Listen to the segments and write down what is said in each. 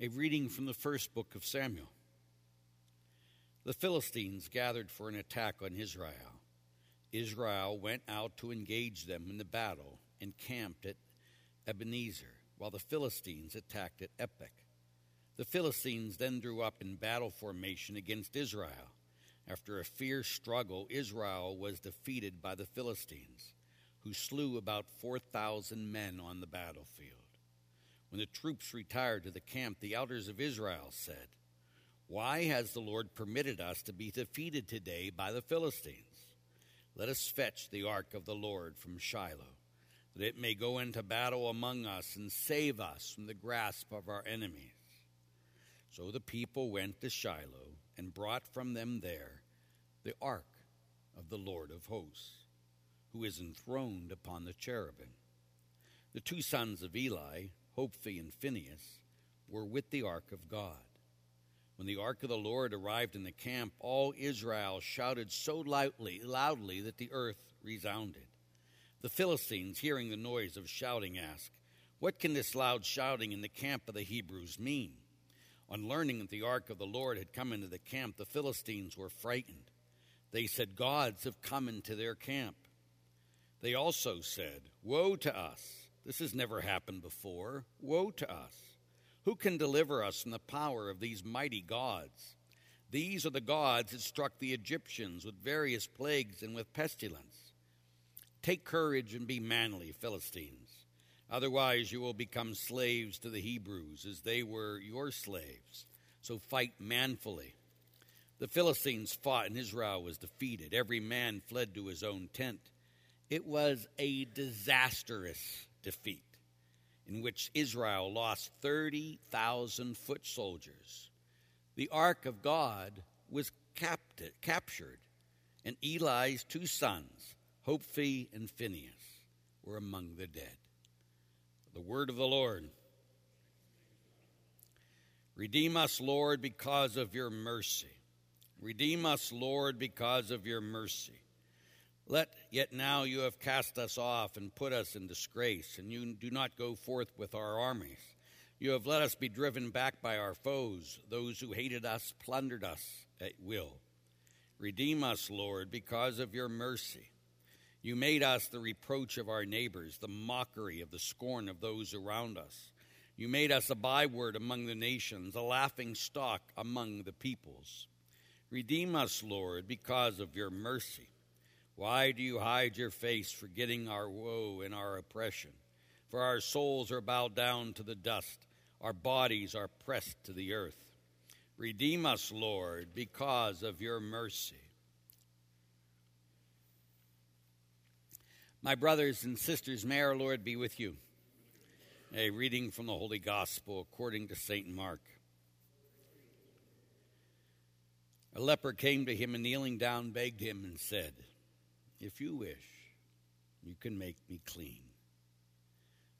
A reading from the first book of Samuel. The Philistines gathered for an attack on Israel. Israel went out to engage them in the battle and camped at Ebenezer, while the Philistines attacked at Aphek. The Philistines then drew up in battle formation against Israel. After a fierce struggle, Israel was defeated by the Philistines, who slew about 4,000 men on the battlefield. When the troops retired to the camp, the elders of Israel said, Why has the Lord permitted us to be defeated today by the Philistines? Let us fetch the ark of the Lord from Shiloh, that it may go into battle among us and save us from the grasp of our enemies. So the people went to Shiloh and brought from them there the ark of the Lord of hosts, who is enthroned upon the cherubim. The two sons of Eli, Hophni and Phinehas, were with the ark of God. When the ark of the Lord arrived in the camp, all Israel shouted so loudly, loudly that the earth resounded. The Philistines, hearing the noise of shouting, asked, What can this loud shouting in the camp of the Hebrews mean? On learning that the ark of the Lord had come into the camp, the Philistines were frightened. They said, Gods have come into their camp. They also said, Woe to us! This has never happened before. Woe to us! Who can deliver us from the power of these mighty gods? These are the gods that struck the Egyptians with various plagues and with pestilence. Take courage and be manly, Philistines. Otherwise, you will become slaves to the Hebrews as they were your slaves. So fight manfully. The Philistines fought, and Israel was defeated. Every man fled to his own tent. It was a disastrous defeat in which Israel lost 30,000 foot soldiers. The ark of God was capti- captured, and Eli's two sons, Hophni and Phinehas, were among the dead. The word of the Lord. Redeem us, Lord, because of your mercy. Redeem us, Lord, because of your mercy. Let yet now you have cast us off and put us in disgrace, and you do not go forth with our armies. You have let us be driven back by our foes. Those who hated us plundered us at will. Redeem us, Lord, because of your mercy. You made us the reproach of our neighbors, the mockery of the scorn of those around us. You made us a byword among the nations, a laughing stock among the peoples. Redeem us, Lord, because of your mercy. Why do you hide your face, forgetting our woe and our oppression? For our souls are bowed down to the dust, our bodies are pressed to the earth. Redeem us, Lord, because of your mercy. My brothers and sisters, may our Lord be with you. A reading from the Holy Gospel according to St. Mark. A leper came to him and kneeling down begged him and said, if you wish, you can make me clean.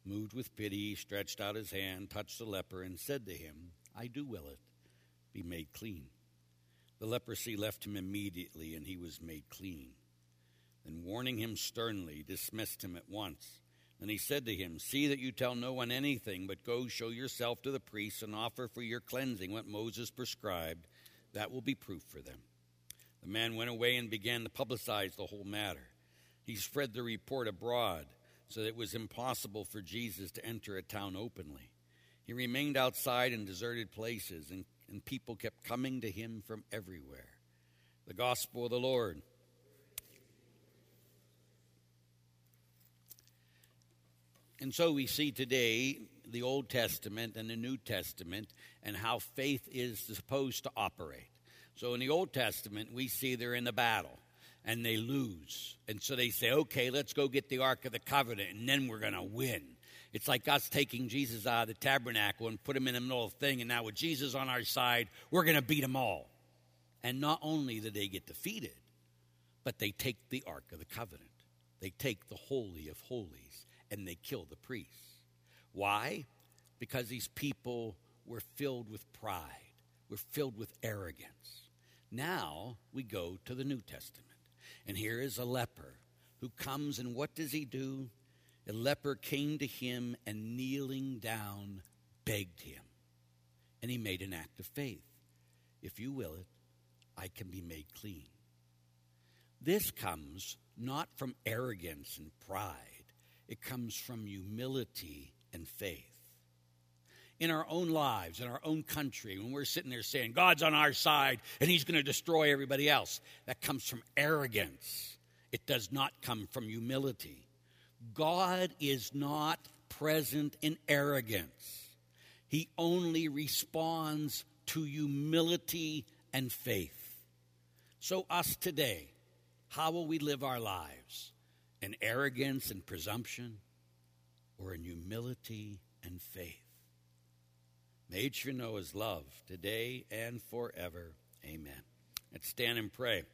Moved with pity, he stretched out his hand, touched the leper, and said to him, I do will it. Be made clean. The leprosy left him immediately, and he was made clean. Then, warning him sternly, dismissed him at once. Then he said to him, See that you tell no one anything, but go show yourself to the priests and offer for your cleansing what Moses prescribed. That will be proof for them. The man went away and began to publicize the whole matter. He spread the report abroad so that it was impossible for Jesus to enter a town openly. He remained outside in deserted places, and, and people kept coming to him from everywhere. The gospel of the Lord. And so we see today the Old Testament and the New Testament and how faith is supposed to operate. So in the Old Testament, we see they're in the battle and they lose. And so they say, okay, let's go get the Ark of the Covenant and then we're going to win. It's like us taking Jesus out of the tabernacle and put him in the middle of the thing, and now with Jesus on our side, we're going to beat them all. And not only do they get defeated, but they take the Ark of the Covenant. They take the Holy of Holies and they kill the priests. Why? Because these people were filled with pride, were filled with arrogance. Now we go to the New Testament. And here is a leper who comes, and what does he do? A leper came to him and kneeling down begged him, And he made an act of faith. If you will it, I can be made clean. This comes not from arrogance and pride, it comes from humility and faith. In our own lives, in our own country, when we're sitting there saying, God's on our side and he's going to destroy everybody else, that comes from arrogance. It does not come from humility. God is not present in arrogance, he only responds to humility and faith. So, us today, how will we live our lives? In arrogance and presumption, or in humility and faith? May each you know his love today and forever. Amen. Let's stand and pray.